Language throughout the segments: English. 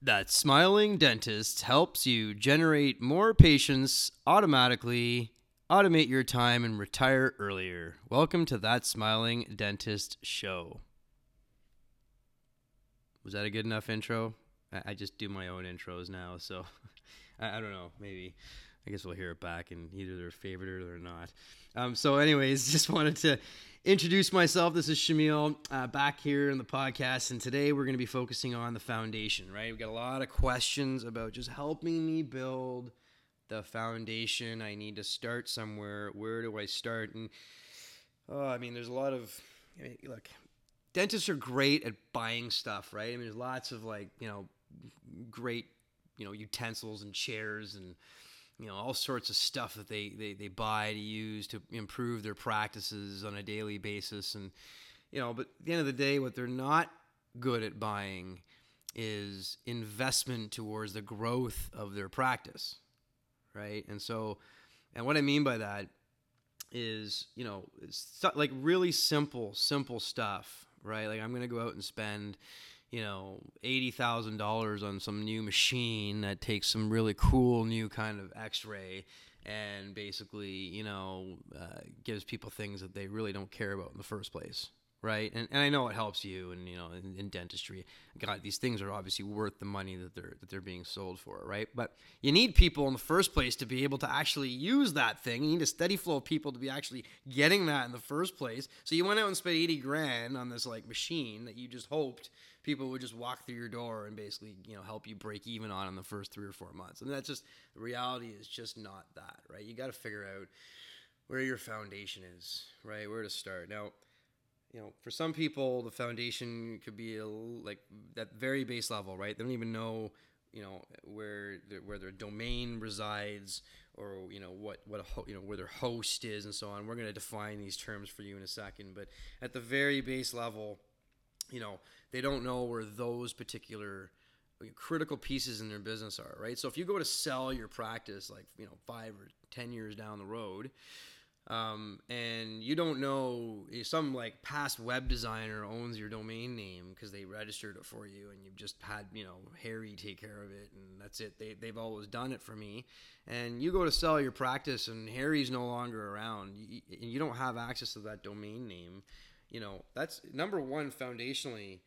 that Smiling Dentist helps you generate more patients automatically, automate your time, and retire earlier. Welcome to That Smiling Dentist Show. Was that a good enough intro? I, just do my own intros now, so I don't know. Maybe. I guess we'll hear it back and either they're favored or they're not. Um, so, anyways, just wanted to introduce myself. This is Shamil uh, back here in the podcast, and today we're going to be focusing on the foundation. Right, we've got a lot of questions about just helping me build the foundation. I need to start somewhere. Where do I start? And oh, I mean, there's a lot of I mean, look. Dentists are great at buying stuff, right? I mean, there's lots of like you know great you know utensils and chairs and you know all sorts of stuff that they, they they buy to use to improve their practices on a daily basis. And you know but at the end of the day what they're not good at buying is investment towards the growth of their practice right? And so and what i mean by that is you know it's like really simple simple stuff right? Like i'm going to go out and spend you know, eighty thousand dollars on some new machine that takes some really cool new kind of X-ray and basically, you know, uh, gives people things that they really don't care about in the first place right? And, and I know it helps you, and you know, in, in, dentistry, God, these things are obviously worth the money that they're that they're being sold for, right? But you need people in the first place to be able to actually use that thing. You need a steady flow of people to be actually getting that in the first place. So you went out and spent eighty grand on this like machine that you just hoped people would just walk through your door and basically you know help you break even on in the first three or four months. And that's just reality is just not that, right? You got to figure out where your foundation is, right? Where to start now you know, for some people, the foundation could be a, like that very base level, right? They don't even know, you know, where their, where their domain resides or you know what what a ho- you know where their host is and so on. We're going to define these terms for you in a second, but at the very base level, you know, they don't know where those particular critical pieces in their business are, right? So if you go to sell your practice like, you know, 5 or 10 years down the road, um, and you don't know some like past web designer owns your domain name because they registered it for you and you've just had you know harry take care of it and that's it they, they've always done it for me and you go to sell your practice and harry's no longer around and you don't have access to that domain name you know that's number one foundationally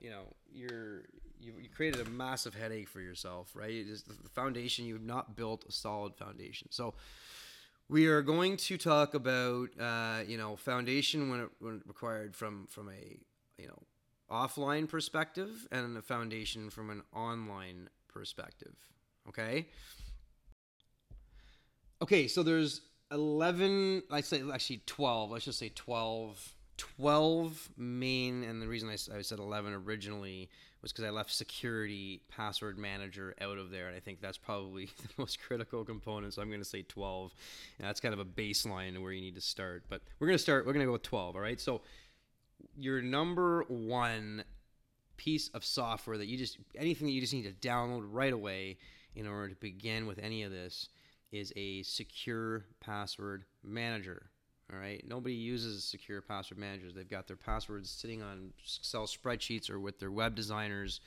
you know you're you, you created a massive headache for yourself right it's the foundation you've not built a solid foundation so we are going to talk about uh, you know foundation when, it, when it required from from a you know offline perspective and a foundation from an online perspective. Okay. Okay, so there's 11, I say actually 12, let's just say 12, 12 main, and the reason I, I said 11 originally was because I left security password manager out of there, and I think that's probably the most critical component. So I'm going to say 12. And that's kind of a baseline where you need to start. But we're going to start. We're going to go with 12. All right. So your number one piece of software that you just anything that you just need to download right away in order to begin with any of this is a secure password manager. All right. Nobody uses secure password managers. They've got their passwords sitting on Excel spreadsheets or with their web designers.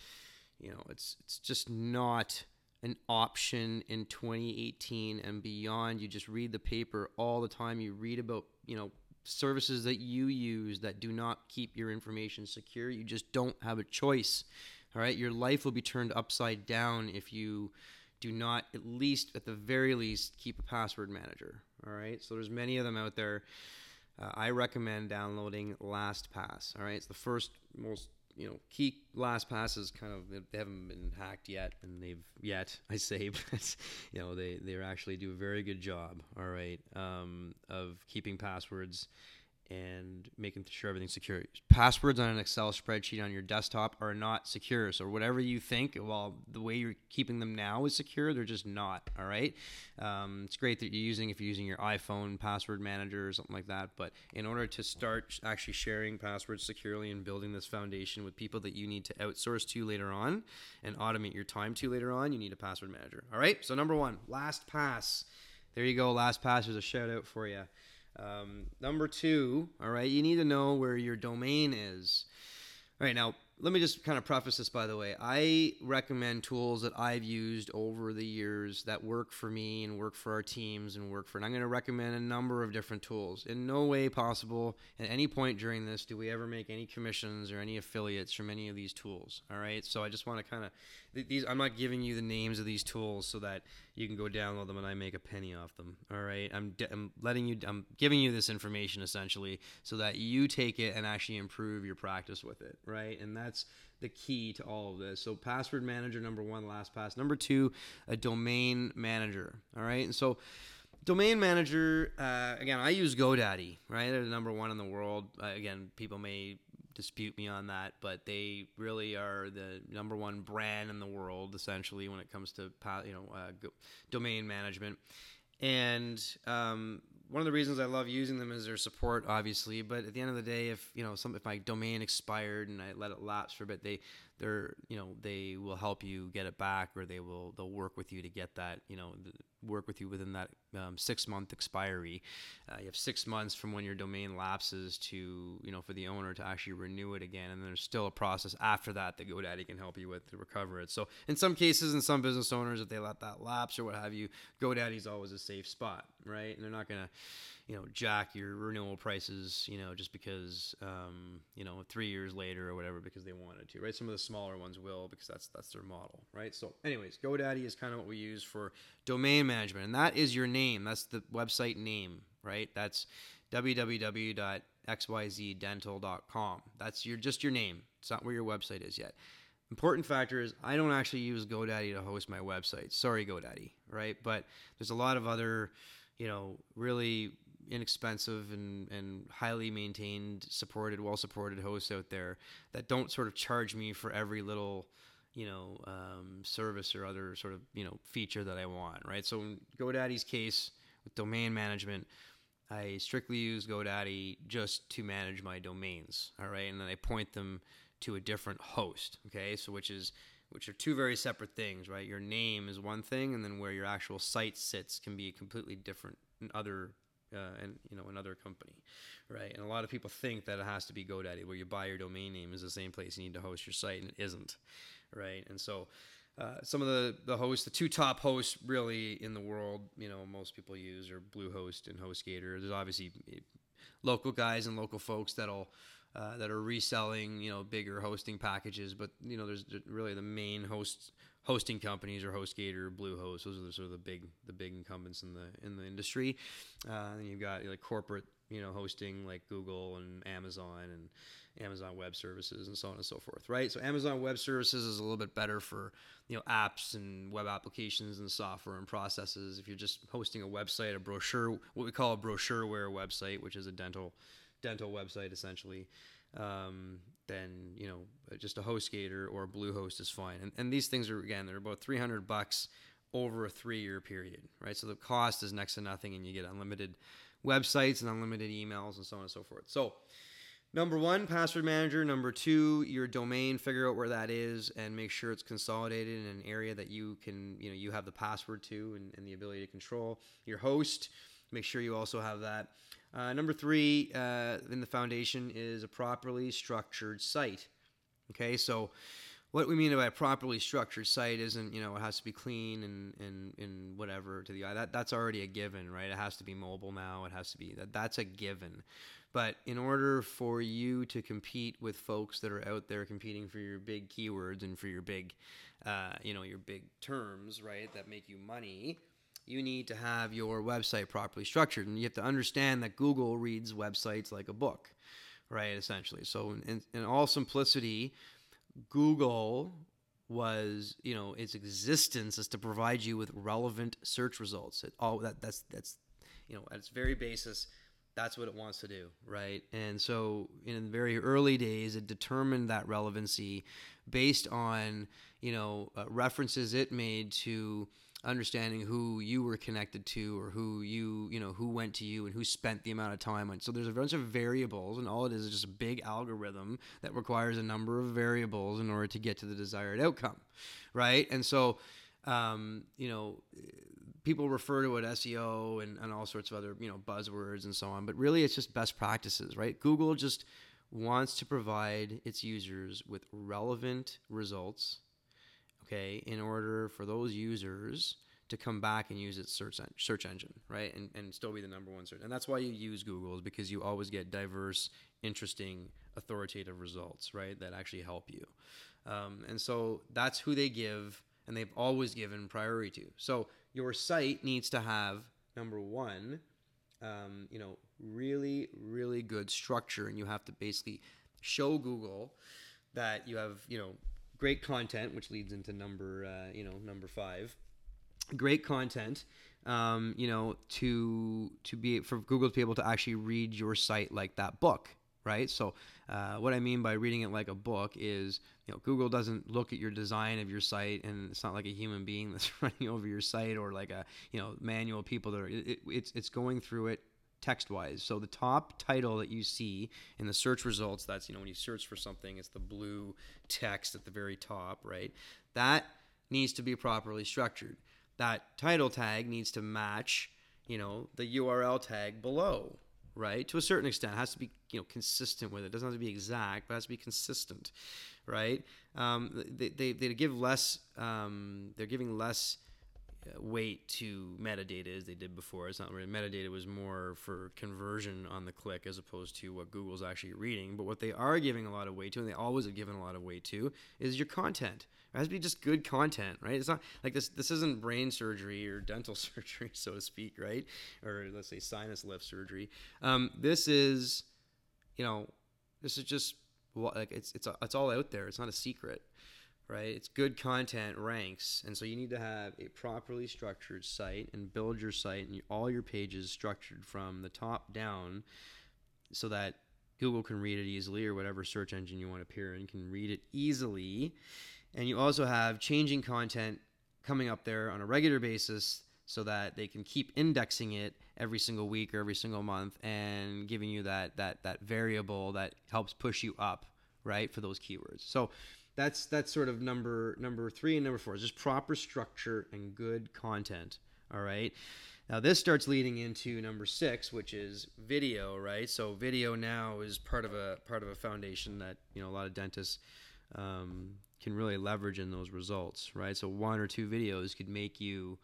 You know, it's it's just not an option in 2018 and beyond. You just read the paper all the time. You read about, you know, services that you use that do not keep your information secure. You just don't have a choice. All right. Your life will be turned upside down if you do not at least at the very least keep a password manager all right? So there's many of them out there. Uh, i recommend downloading lastpass all right? It's the first most you know key lastpass is kind of they haven't been hacked yet and they've yet i say but you know they they actually do a very good job all right um, of keeping passwords and making sure everything's secure. Passwords on an Excel spreadsheet on your desktop are not secure. So whatever you think, well, the way you're keeping them now is secure, they're just not. All right. Um, it's great that you're using if you're using your iPhone password manager or something like that. But in order to start actually sharing passwords securely and building this foundation with people that you need to outsource to later on and automate your time to later on, you need a password manager. All right. So number one, LastPass. There you go. LastPass is a shout out for you. Um, number two, all right, you need to know where your domain is. All right, now let me just kind of preface this by the way. I recommend tools that I've used over the years that work for me and work for our teams and work for. And I'm going to recommend a number of different tools. In no way possible at any point during this do we ever make any commissions or any affiliates from any of these tools. All right. So I just want to kind of these. I'm not giving you the names of these tools so that you can go download them and I make a penny off them. All right. I'm I'm letting you. I'm giving you this information essentially so that you take it and actually improve your practice with it. Right. And that's the key to all of this. So password manager number one, LastPass. Number two, a domain manager. All right, and so domain manager uh, again, I use GoDaddy. Right, they're the number one in the world. Uh, again, people may dispute me on that, but they really are the number one brand in the world essentially when it comes to you know uh, domain management. And um, one of the reasons I love using them is their support, obviously. But at the end of the day, if you know some if my domain expired and I let it lapse for a bit, they they're you know they will help you get it back, or they will they'll work with you to get that you know work with you within that um, six month expiry. Uh, you have six months from when your domain lapses to you know for the owner to actually renew it again, and there's still a process after that that GoDaddy can help you with to recover it. So in some cases, in some business owners, if they let that lapse or what have you, GoDaddy's always a safe spot, right? And they're not gonna you know jack your renewal prices you know just because um, you know three years later or whatever because they wanted to right some of the smaller ones will because that's that's their model right? So anyways godaddy is kind of what we use for domain management and that is your name. That's the website name right? That's www.xyzdental.com that's your just your name. It's not where your website is yet. Important factor is I don't actually use GoDaddy to host my website. Sorry, GoDaddy, right? But there's a lot of other, you know, really inexpensive and, and highly maintained, supported, well supported hosts out there that don't sort of charge me for every little you know um, service or other sort of you know feature that I want, right? So in GoDaddy's case with domain management, I strictly use GoDaddy just to manage my domains, all right, and then I point them to a different host, okay? So which is which are two very separate things, right? Your name is one thing, and then where your actual site sits can be completely different other uh, and you know another company, right? And a lot of people think that it has to be GoDaddy, where you buy your domain name is the same place you need to host your site, and it isn't, right? And so. Uh, some of the, the hosts, the two top hosts really in the world, you know, most people use are Bluehost and HostGator. There's obviously eh, local guys and local folks that'll uh, that are reselling, you know, bigger hosting packages, but you know, there's really the main hosts hosting companies or HostGator, Bluehost. Those are the, sort of the big the big incumbents in the in the industry. Uh, and you've got like corporate you know hosting like Google and Amazon and Amazon Web Services and so on and so forth, right? So Amazon Web Services is a little bit better for you know apps and web applications and software and processes. If you're just hosting a website, a brochure, what we call a brochureware website, which is a dental dental website essentially um, then you know just a HostGator or a Bluehost is fine. And, and these things are again they're about 300 bucks over a three-year period, right? So the cost is next to nothing, and you get unlimited websites and unlimited emails and so on and so forth. So number one, password manager. Number two, your domain. Figure out where that is and make sure it's consolidated in an area that you can you know you have the password to and, and the ability to control. Your host. Make sure you also have that. Uh, number three uh, in the foundation is a properly structured site. Okay, so what we mean by a properly structured site isn't you know it has to be clean and and, and whatever to the eye. That that's already a given, right? It has to be mobile now. It has to be that that's a given. But in order for you to compete with folks that are out there competing for your big keywords and for your big, uh, you know, your big terms, right, that make you money, you need to have your website properly structured. And you have to understand that Google reads websites like a book, right? Essentially. So, in, in all simplicity, Google was, you know, its existence is to provide you with relevant search results. It all that that's that's you know, at its very basis, that's what it wants to do, right? And so in the very early days, it determined that relevancy based on, you know, uh, references it made to understanding who you were connected to or who you you know who went to you and who spent the amount of time on. So there's a bunch of variables and all it is is just a big algorithm that requires a number of variables in order to get to the desired outcome right? And so um, you know people refer to it SEO and, and all sorts of other you know buzzwords and so on but really it's just best practices right? Google just wants to provide its users with relevant results, okay, in order for those users to come back and use its search en- search engine, right, and and still be the number one search. And that's why you use Google is because you always get diverse, interesting, authoritative results, right, that actually help you. Um, and so that's who they give, and they've always given priority to. So your site needs to have number one, um, you know, really, really good structure, and you have to basically show Google that you have, you know, great content, which leads into number, uh, you know, number five, great content. Um, you know, to to be for Google to be able to actually read your site like that book, right? So, uh, what I mean by reading it like a book is, you know, Google doesn't look at your design of your site, and it's not like a human being that's running over your site or like a, you know, manual people that are. It, it's it's going through it text wise. So the top title that you see in the search results, that's you know when you search for something, it's the blue text at the very top, right? That needs to be properly structured. That title tag needs to match, you know, the URL tag below, right? To a certain extent, it has to be you know consistent with it. it doesn't have to be exact, but it has to be consistent, right? Um, they, they, they give less. Um, they're giving less weight to metadata as they did before. It's not really metadata was more for conversion on the click as opposed to what Google's actually reading. But what they are giving a lot of weight to, and they always have given a lot of weight to, is your content. It has to be just good content, right? It's not like this. This isn't brain surgery or dental surgery, so to speak, right? Or let's say sinus lift surgery. Um, this is, you know, this is just like it's it's it's all out there. It's not a secret right? It's good content ranks, and so you need to have a properly structured site and build your site and all your pages structured from the top down, so that Google can read it easily, or whatever search engine you want to appear in can read it easily. And you also have changing content coming up there on a regular basis so that they can keep indexing it every single week or every single month and giving you that that that variable that helps push you up right for those keywords so that's that's sort of number number three and number four is just proper structure and good content all right? Now this starts leading into number six which is video right? So video now is part of a part of a foundation that you know a lot of dentists um, can really leverage in those results right? So one or two videos could make you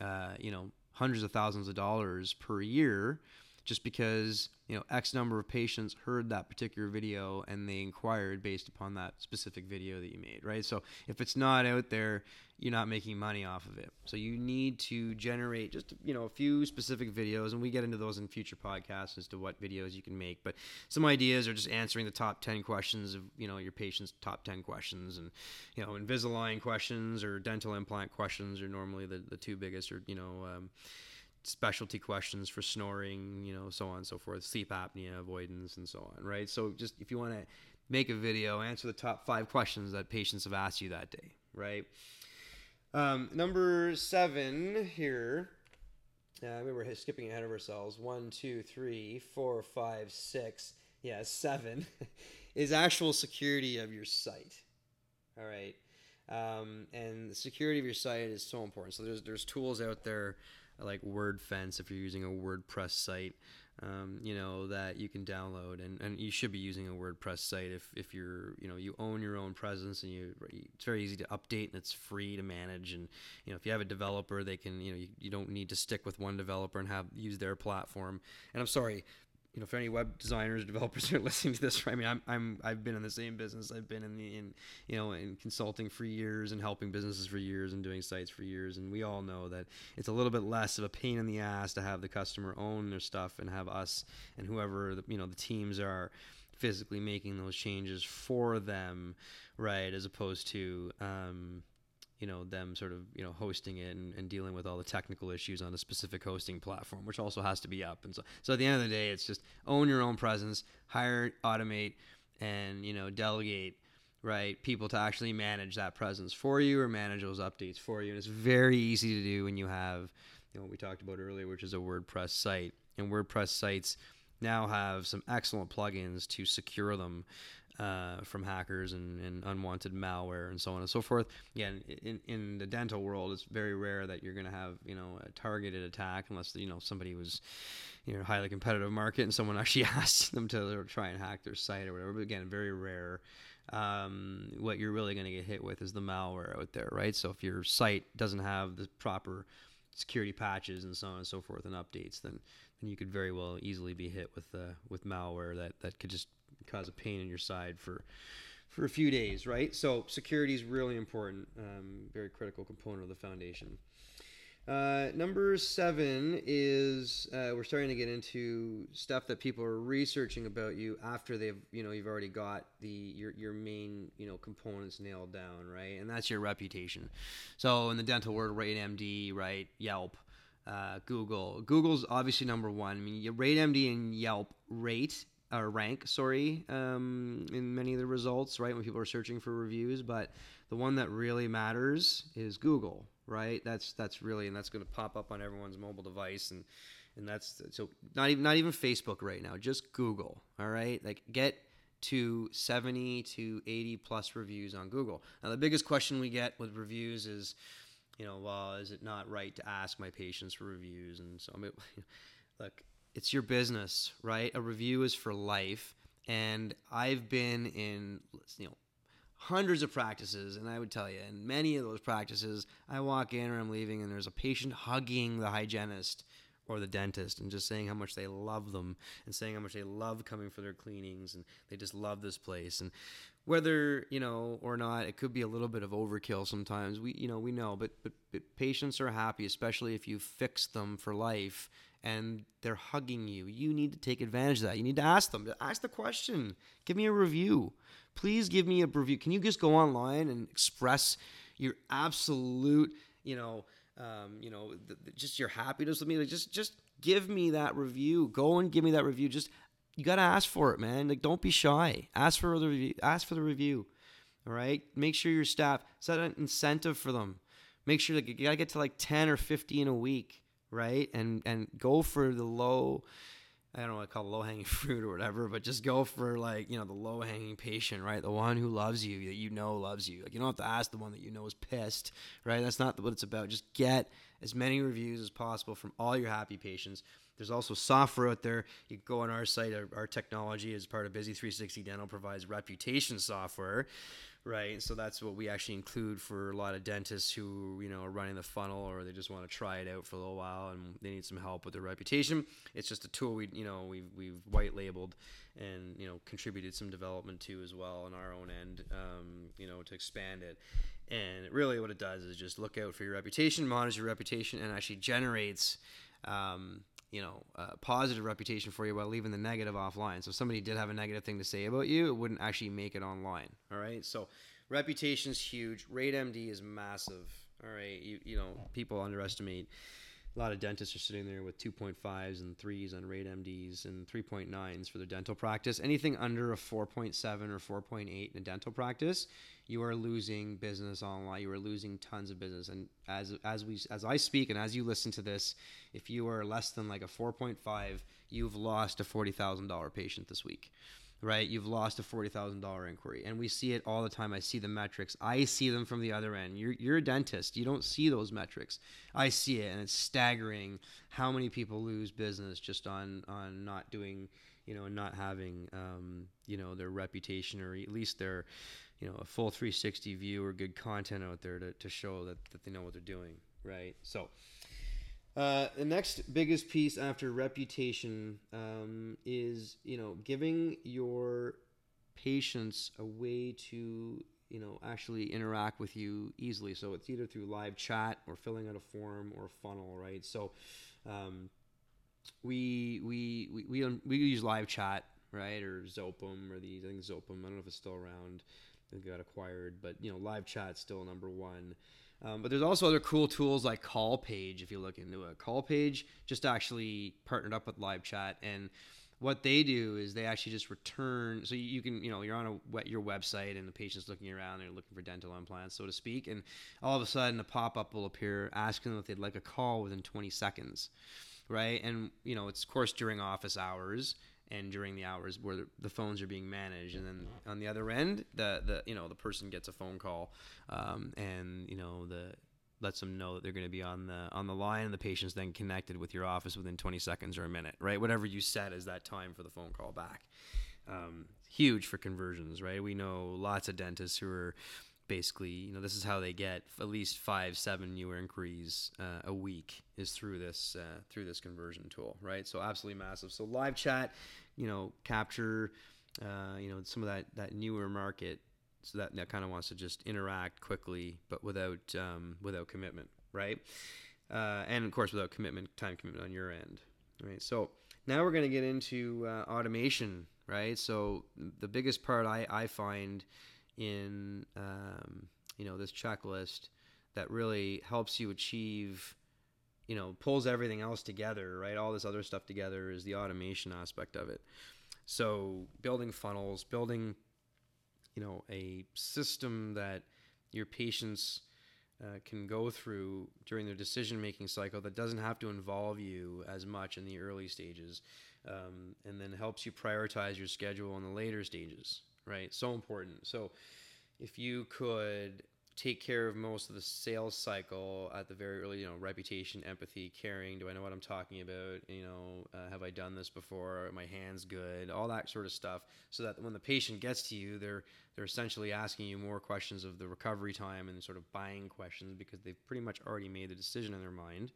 uh, you know hundreds of thousands of dollars per year just because you know x number of patients heard that particular video and they inquired based upon that specific video that you made right? So if it's not out there you're not making money off of it. So you need to generate just you know a few specific videos and we get into those in future podcasts as to what videos you can make. But some ideas are just answering the top 10 questions of you know your patient's top 10 questions and you know invisalign questions or dental implant questions are normally the, the two biggest or you know um, specialty questions for snoring, you know, so on and so forth, sleep apnea avoidance, and so on, right? So just if you want to make a video, answer the top five questions that patients have asked you that day, right? Um, number seven here. Uh, maybe we're skipping ahead of ourselves. One, two, three, four, five, six. Yeah, seven is actual security of your site. All right. Um, and the security of your site is so important. So there's there's tools out there like WordFence if you're using a WordPress site, um, you know that you can download, and, and you should be using a WordPress site if, if you're you know you own your own presence and you it's very easy to update and it's free to manage, and you know if you have a developer, they can you know you, you don't need to stick with one developer and have use their platform. And I'm sorry, you know, for any web designers, developers are listening to this, I mean, I'm, I'm, I've been in the same business. I've been in the, in, you know, in consulting for years and helping businesses for years and doing sites for years. And we all know that it's a little bit less of a pain in the ass to have the customer own their stuff and have us and whoever, the, you know, the teams are physically making those changes for them, right? As opposed to, um, you know them sort of you know hosting it and, and, dealing with all the technical issues on a specific hosting platform which also has to be up. And so so at the end of the day it's just own your own presence hire automate and you know delegate right people to actually manage that presence for you or manage those updates for you. And it's very easy to do when you have you know what we talked about earlier which is a wordpress site. And wordpress sites now have some excellent plugins to secure them uh, from hackers and, and, unwanted malware and so on and so forth. Again, in, in the dental world, it's very rare that you're going to have you know a targeted attack unless you know somebody was you know highly competitive market and someone actually asked them to try and hack their site or whatever. But again, very rare. Um, what you're really going to get hit with is the malware out there, right? So if your site doesn't have the proper security patches and so on and so forth and updates, then then you could very well easily be hit with uh, with malware that that could just cause a pain in your side for for a few days, right? So security is really important, um, very critical component of the foundation. Uh, number seven is uh, we're starting to get into stuff that people are researching about you after they've you know you've already got the your your main you know components nailed down, right? And that's your reputation. So in the dental world, RateMD, right? Yelp. Uh, Google. Google's obviously number one. I mean, RateMD and Yelp rate or rank, sorry, um, in many of the results, right? When people are searching for reviews, but the one that really matters is Google, right? That's that's really and that's going to pop up on everyone's mobile device and and that's so not even not even Facebook right now, just Google, all right? Like get to 70 to 80 plus reviews on Google. Now the biggest question we get with reviews is you know, well, is it not right to ask my patients for reviews? And so, I mean, look, it's your business, right? A review is for life. And I've been in, you know, hundreds of practices, and I would tell you, in many of those practices, I walk in or I'm leaving, and there's a patient hugging the hygienist or the dentist and just saying how much they love them and saying how much they love coming for their cleanings and they just love this place and whether you know or not it could be a little bit of overkill sometimes we you know we know but but, but patients are happy especially if you fix them for life and they're hugging you. You need to take advantage of that. You need to ask them. Ask the question. Give me a review. Please give me a review. Can you just go online and express your absolute, you know, um, you know, the, the, just your happiness with me? Like just, just give me that review. Go and give me that review. Just you got to ask for it, man. Like don't be shy. Ask for the review. Ask for the review. All right. Make sure your staff set an incentive for them. Make sure that you got to get to like ten or fifteen a week right? And and go for the low. I don't know what I call low hanging fruit or whatever, but just go for like you know the low hanging patient, right? The one who loves you that you know loves you. Like you don't have to ask the one that you know is pissed, right? That's not what it's about. Just get as many reviews as possible from all your happy patients. There's also software out there. You go on our site. Our, our technology as part of Busy 360 Dental provides reputation software, right? So that's what we actually include for a lot of dentists who you know are running the funnel or they just want to try it out for a little while and they need some help with their reputation. It's just a tool we you know we've we've white labeled and you know contributed some development to as well on our own end, um, you know, to expand it. And really, what it does is just look out for your reputation, monitor your reputation, and actually generates. Um, you know, positive reputation for you while leaving the negative offline. So if somebody did have a negative thing to say about you, it wouldn't actually make it online. All right. So reputation's huge. RateMD is massive. All right. You, you know, people underestimate. A lot of dentists are sitting there with 2.5s and 3s on RateMDs and 3.9s for their dental practice. Anything under a 4.7 or 4.8 in a dental practice, you are losing business online. You are losing tons of business. And as as we as I speak and as you listen to this, if you are less than like a 4.5, you've lost a $40,000 patient this week. Right? You've lost a $40,000 inquiry. And we see it all the time. I see the metrics. I see them from the other end. You're, you're a dentist. You don't see those metrics. I see it, and it's staggering how many people lose business just on, on not doing, you know, not having, um, you know, their reputation or at least their, you know a full 360 view or good content out there to, to show that, that they know what they're doing right? So uh, the next biggest piece after reputation um, is you know giving your patients a way to you know actually interact with you easily. So it's either through live chat or filling out a form or a funnel right? So um, we, we we we we use live chat right? Or Zopim or these I think Zopim I don't know if it's still around got acquired, but you know, live chat's still number one. Um, but there's also other cool tools like Call Page. If you look into it, Call Page just actually partnered up with live chat, and what they do is they actually just return. So you can, you know, you're on a your website, and the patient's looking around, they're looking for dental implants, so to speak, and all of a sudden a pop up will appear asking them if they'd like a call within 20 seconds, right? And you know, it's of course during office hours and during the hours where the, phones are being managed. And then on the other end the the you know the person gets a phone call um, and you know the lets them know that they're going to be on the on the line and the patient's then connected with your office within 20 seconds or a minute right? Whatever you set as that time for the phone call back. Um, huge for conversions right? We know lots of dentists who are basically you know this is how they get at least five seven new inquiries uh, a week is through this uh, through this conversion tool right so absolutely massive so live chat you know capture uh, you know some of that that newer market so that that kind of wants to just interact quickly, but without um, without commitment, right? Uh, and of course, without commitment, time commitment on your end, right? So now we're going to get into uh, automation, right? So the biggest part I, I find in um, you know this checklist that really helps you achieve you know pulls everything else together right? All this other stuff together is the automation aspect of it. So building funnels building you know a system that your patients uh, can go through during their decision making cycle that doesn't have to involve you as much in the early stages um, and then helps you prioritize your schedule in the later stages right so important so if you could take care of most of the sales cycle at the very early, you know, reputation, empathy, caring. Do I know what I'm talking about? You know, uh, have I done this before? Are my hands good? All that sort of stuff. So that when the patient gets to you, they're they're essentially asking you more questions of the recovery time and sort of buying questions because they've pretty much already made the decision in their mind,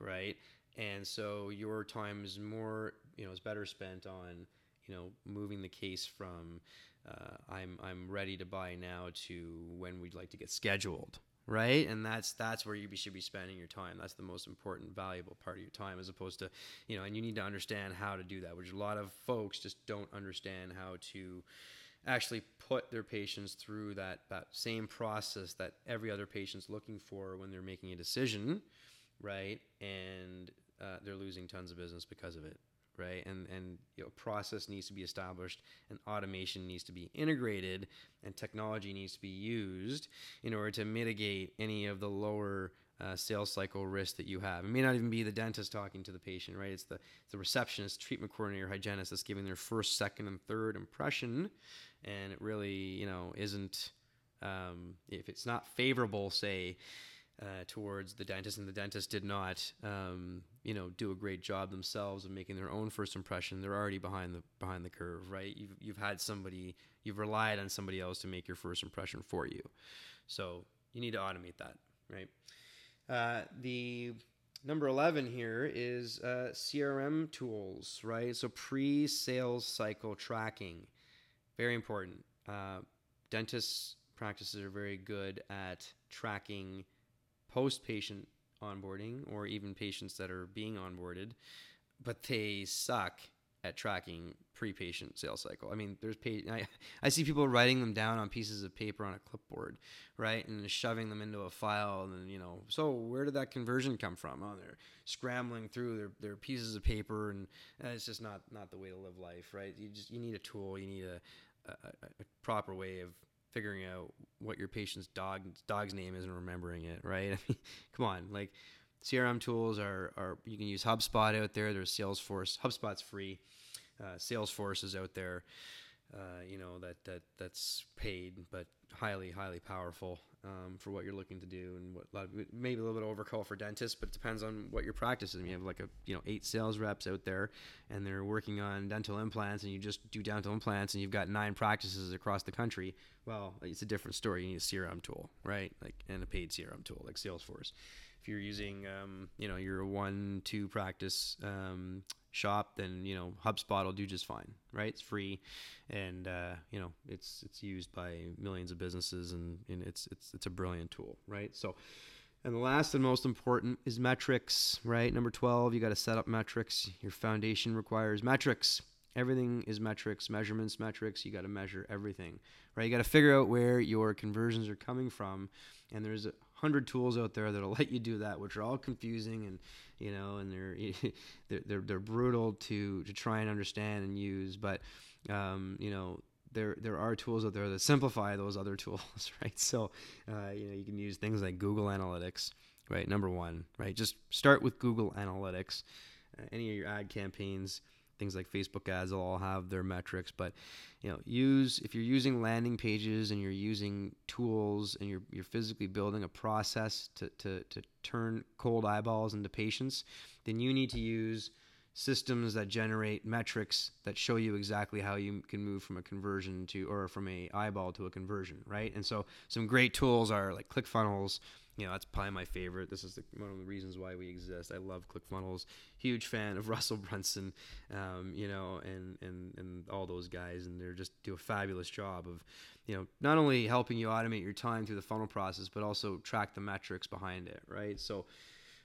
right? And so your time is more, you know, is better spent on, you know, moving the case from uh, I'm I'm ready to buy now to when we'd like to get scheduled, right? And that's that's where you should be spending your time. That's the most important, valuable part of your time, as opposed to, you know, and you need to understand how to do that, which a lot of folks just don't understand how to actually put their patients through that that same process that every other patient's looking for when they're making a decision, right? And uh, they're losing tons of business because of it right? And and you know, process needs to be established, and automation needs to be integrated, and technology needs to be used in order to mitigate any of the lower uh, sales cycle risk that you have. It may not even be the dentist talking to the patient, right? It's the it's the receptionist, treatment coordinator, hygienist that's giving their first, second, and third impression, and it really you know isn't um, if it's not favorable, say uh, towards the dentist, and the dentist did not, um, you know, do a great job themselves of making their own first impression. They're already behind the behind the curve, right? You've you've had somebody, you've relied on somebody else to make your first impression for you, so you need to automate that, right? Uh, the number 11 here is uh, CRM tools, right? So pre sales cycle tracking, very important. Uh, dentists practices are very good at tracking post patient onboarding or even patients that are being onboarded, but they suck at tracking pre-patient sales cycle. I mean, there's I, I see people writing them down on pieces of paper on a clipboard, right, and shoving them into a file, and then you know, so where did that conversion come from? Oh, they're scrambling through their, their pieces of paper, and, and it's just not not the way to live life, right? You just you need a tool, you need a, a, a proper way of figuring out what your patient's dog dog's name is and remembering it, right? I mean, come on, like CRM tools are are you can use HubSpot out there. There's Salesforce. HubSpot's free. Uh, Salesforce is out there. Uh, you know that that that's paid, but highly highly powerful um, for what you're looking to do, and what of, maybe a little bit overkill for dentists, but it depends on what your practice is. You have like a you know eight sales reps out there, and they're working on dental implants, and you just do dental implants, and you've got nine practices across the country. Well, it's a different story. You need a CRM tool, right? Like and a paid CRM tool like Salesforce. If you're using, um, you know, your one two practice um, shop, then you know HubSpot will do just fine, right? It's free, and uh, you know it's it's used by millions of businesses, and, and it's it's it's a brilliant tool, right? So. And the last and most important is metrics, right? Number 12, you got to set up metrics. Your foundation requires metrics. Everything is metrics, measurements, metrics. You got to measure everything, right? You got to figure out where your conversions are coming from. And there's a hundred tools out there that'll let you do that, which are all confusing and you know, and they're they're they're, they're brutal to to try and understand and use. But um, you know, there there are tools out there that simplify those other tools, right? So uh, you know, you can use things like Google Analytics, right? Number one, right? Just start with Google Analytics. Uh, any of your ad campaigns things like Facebook ads will all have their metrics, but you know, use if you're using landing pages and you're using tools and you're you're physically building a process to to to turn cold eyeballs into patients, then you need to use systems that generate metrics that show you exactly how you can move from a conversion to or from a eyeball to a conversion, right? And so some great tools are like ClickFunnels, you know, that's probably my favorite. This is the, one of the reasons why we exist. I love ClickFunnels. Huge fan of Russell Brunson, um, you know, and, and, and all those guys. And they're just do a fabulous job of, you know, not only helping you automate your time through the funnel process, but also track the metrics behind it, right? So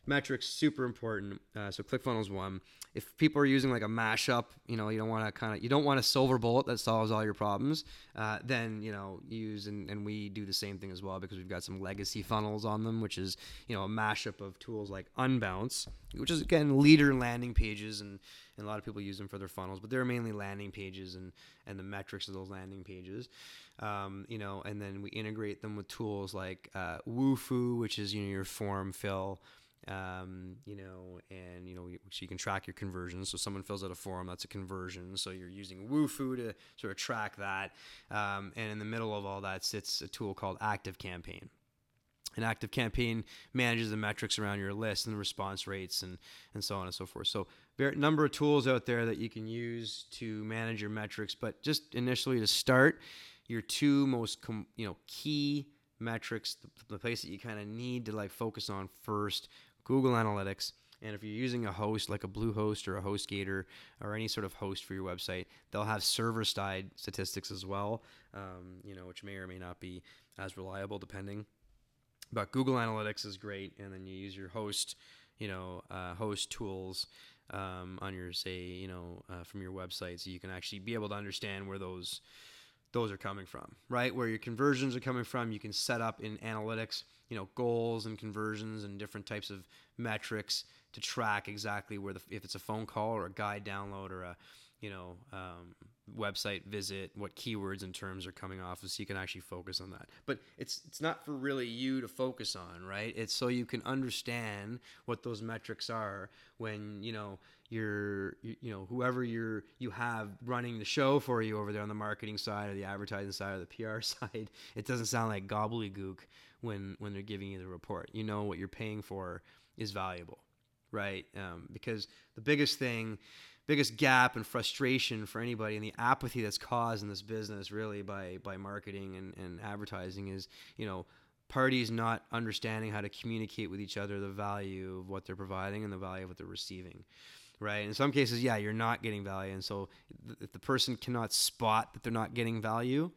metrics super important. Uh, so ClickFunnels one if people are using like a mashup, you know, you don't want to kind of you don't want a silver bullet that solves all your problems. Uh, then you know use and, and we do the same thing as well because we've got some legacy funnels on them, which is you know a mashup of tools like Unbounce, which is again leader landing pages and, and a lot of people use them for their funnels, but they're mainly landing pages and and the metrics of those landing pages. Um, you know, and then we integrate them with tools like uh, Wufoo, which is you know your form fill um, you know, and you know, so you can track your conversions. So someone fills out a form, that's a conversion. So you're using Wufoo to sort of track that. Um, and in the middle of all that sits a tool called Active Campaign. An active campaign manages the metrics around your list and the response rates and, and so on and so forth. So, a number of tools out there that you can use to manage your metrics. But just initially to start, your two most com- you know key metrics, the, the place that you kind of need to like focus on first Google Analytics. And if you're using a host like a Bluehost or a HostGator or any sort of host for your website, they'll have server-side statistics as well, um, you know, which may or may not be as reliable depending. But Google Analytics is great, and then you use your host, you know, uh, host tools um, on your say, you know, uh, from your website, so you can actually be able to understand where those those are coming from, right? Where your conversions are coming from, you can set up in analytics, you know, goals and conversions and different types of metrics to track exactly where the if it's a phone call or a guide download or a you know um, website visit, what keywords and terms are coming off, so you can actually focus on that. But it's it's not for really you to focus on, right? It's so you can understand what those metrics are when you know you're you, you know whoever you're you have running the show for you over there on the marketing side or the advertising side or the PR side. It doesn't sound like gobbledygook when when they're giving you the report. You know what you're paying for is valuable, right? Um, because the biggest thing biggest gap and frustration for anybody and the apathy that's caused in this business really by by marketing and, and advertising is you know parties not understanding how to communicate with each other the value of what they're providing and the value of what they're receiving right in some cases yeah you're not getting value and so if the person cannot spot that they're not getting value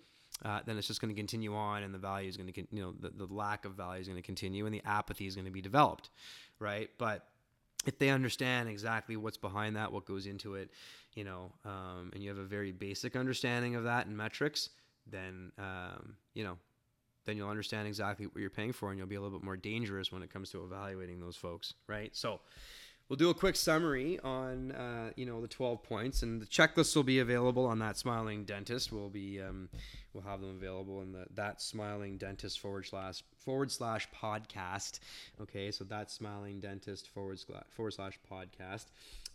uh, then it's just going to continue on and the value is going to you know the, the lack of value is going to continue and the apathy is going to be developed right but if they understand exactly what's behind that, what goes into it, you know, um, and you have a very basic understanding of that and metrics, then um, you know, then you'll understand exactly what you're paying for, and you'll be a little bit more dangerous when it comes to evaluating those folks, right? So. We'll do a quick summary on, uh, you know, the 12 points, and the checklist will be available on that Smiling Dentist. We'll be um, we'll have them available in the that smiling dentist forward slash forward slash podcast. Okay so that smiling dentist forward slash forward slash podcast.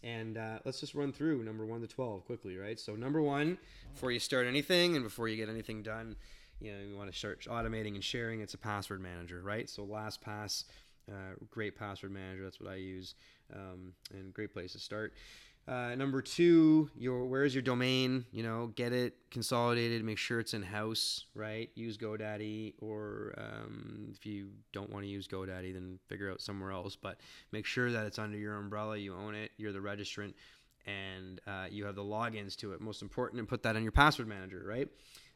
And uh, let's just run through number one to 12 quickly right? So number one before you start anything and before you get anything done you know you want to start automating and sharing it's a password manager right? So lastpass uh, great password manager that's what i use um, and great place to start uh, number two, your where's your domain? You know, get it consolidated. Make sure it's in house, right? Use GoDaddy, or um, if you don't want to use GoDaddy, then figure out somewhere else. But make sure that it's under your umbrella. You own it. You're the registrant, and uh, you have the logins to it. Most important, and put that in your password manager, right?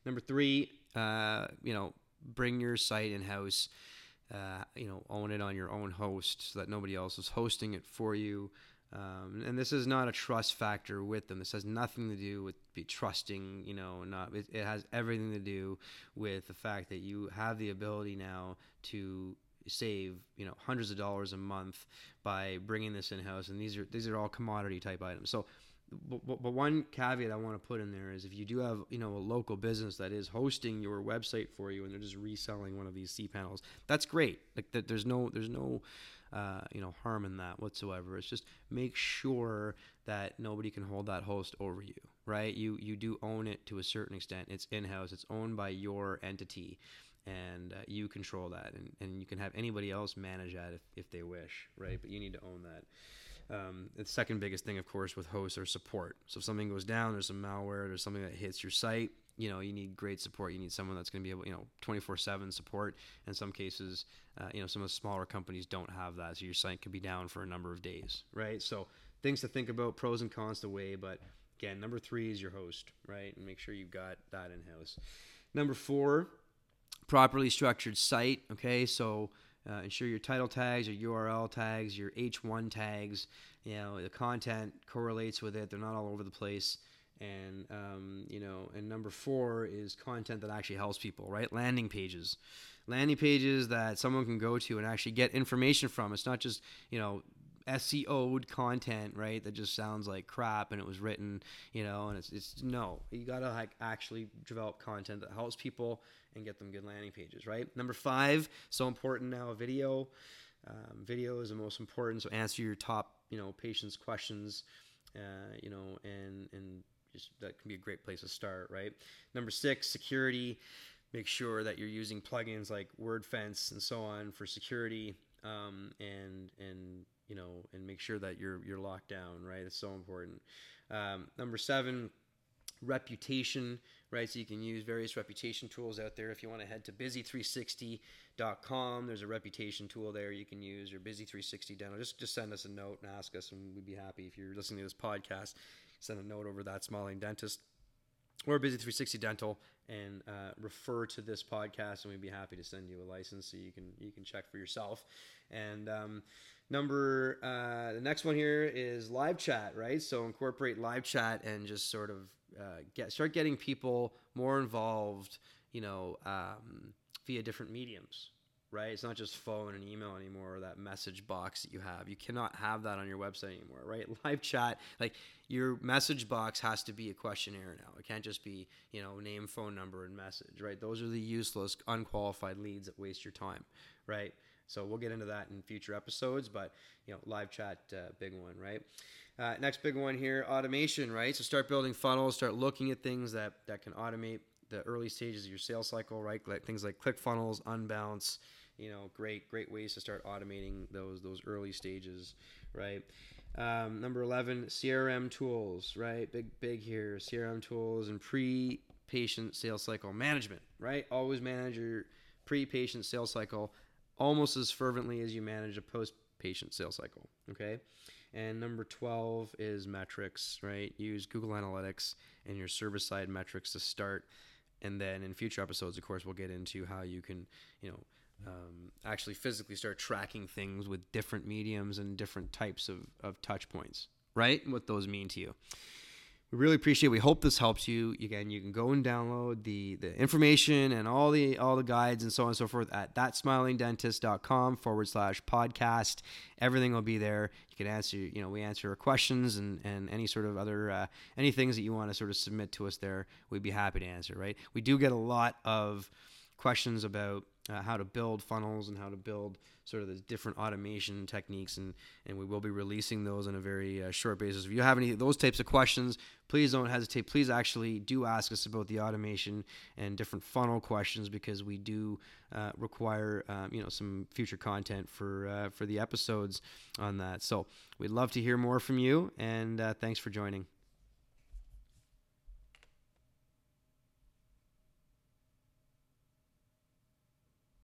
Number three, uh, you know, bring your site in house. Uh, you know, own it on your own host so that nobody else is hosting it for you. Um, and this is not a trust factor with them. This has nothing to do with be trusting, you know, not it, it has everything to do with the fact that you have the ability now to save, you know, hundreds of dollars a month by bringing this in house. And these are these are all commodity type items. So but, but, but one caveat I want to put in there is if you do have you know a local business that is hosting your website for you and they're just reselling one of these cPanels, that's great. Like that, there's no there's no uh, you know harm in that whatsoever. It's just make sure that nobody can hold that host over you, right? You you do own it to a certain extent. It's in house. It's owned by your entity, and uh, you control that, and, and you can have anybody else manage that if, if they wish, right? But you need to own that. Um, the second biggest thing, of course, with hosts are support. So if something goes down, there's some malware, there's something that hits your site, you know, you need great support. You need someone that's going to be able, you know, 24/7 support. In some cases, uh, you know, some of the smaller companies don't have that, so your site could be down for a number of days, right? So things to think about, pros and cons to weigh. But again, number three is your host, right? And make sure you've got that in house. Number four, properly structured site. Okay, so uh, ensure your title tags, your URL tags, your H1 tags. You know the content correlates with it. They're not all over the place. And um, you know, and number four is content that actually helps people. Right, landing pages, landing pages that someone can go to and actually get information from. It's not just you know SEO'd content, right? That just sounds like crap and it was written, you know, and it's, it's no, you gotta like actually develop content that helps people and get them good landing pages, right? Number five, so important now, video. Um, video is the most important. So answer your top, you know, patients' questions, uh, you know, and and just that can be a great place to start, right? Number six, security. Make sure that you're using plugins like WordFence and so on for security, um, and and you know, and make sure that you're you're locked down, right? It's so important. Um, number seven, reputation, right? So you can use various reputation tools out there. If you want to head to busy360.com, there's a reputation tool there you can use. Your Busy360 Dental. Just just send us a note and ask us, and we'd be happy if you're listening to this podcast. Send a note over that Smiling Dentist or Busy360 Dental and uh, refer to this podcast, and we'd be happy to send you a license so you can you can check for yourself. And um, number uh, the next one here is live chat, right? So incorporate live chat and just sort of uh, get start getting people more involved, you know, um, via different mediums, right? It's not just phone and email anymore or that message box that you have. You cannot have that on your website anymore, right? Live chat, like your message box has to be a questionnaire now. It can't just be, you know, name, phone number, and message, right? Those are the useless, unqualified leads that waste your time, right? So we'll get into that in future episodes, but you know, live chat, uh, big one, right? Uh, next big one here, automation, right? So start building funnels, start looking at things that that can automate the early stages of your sales cycle, right? Like things like ClickFunnels, unbounce, you know, great great ways to start automating those those early stages, right? Um, number eleven, CRM tools, right? Big big here, CRM tools and pre patient sales cycle management, right? Always manage your pre patient sales cycle almost as fervently as you manage a post patient sales cycle, okay? And number 12 is metrics, right? Use Google Analytics and your service side metrics to start. And then in future episodes, of course, we'll get into how you can, you know, um, actually physically start tracking things with different mediums and different types of, of touch points, right? What those mean to you we really appreciate it. we hope this helps you. Again you can go and download the the information and all the all the guides and so on and so forth at thatsmilingdentist.com forward slash podcast. Everything will be there. You can answer you know we answer questions and and any sort of other uh, any things that you want to sort of submit to us there we'd be happy to answer right? We do get a lot of questions about uh, how to build funnels and how to build sort of the different automation techniques and and we will be releasing those on a very uh, short basis. If you have any of those types of questions please don't hesitate. Please actually do ask us about the automation and different funnel questions because we do uh, require um, you know some future content for uh, for the episodes on that. So we'd love to hear more from you and uh, thanks for joining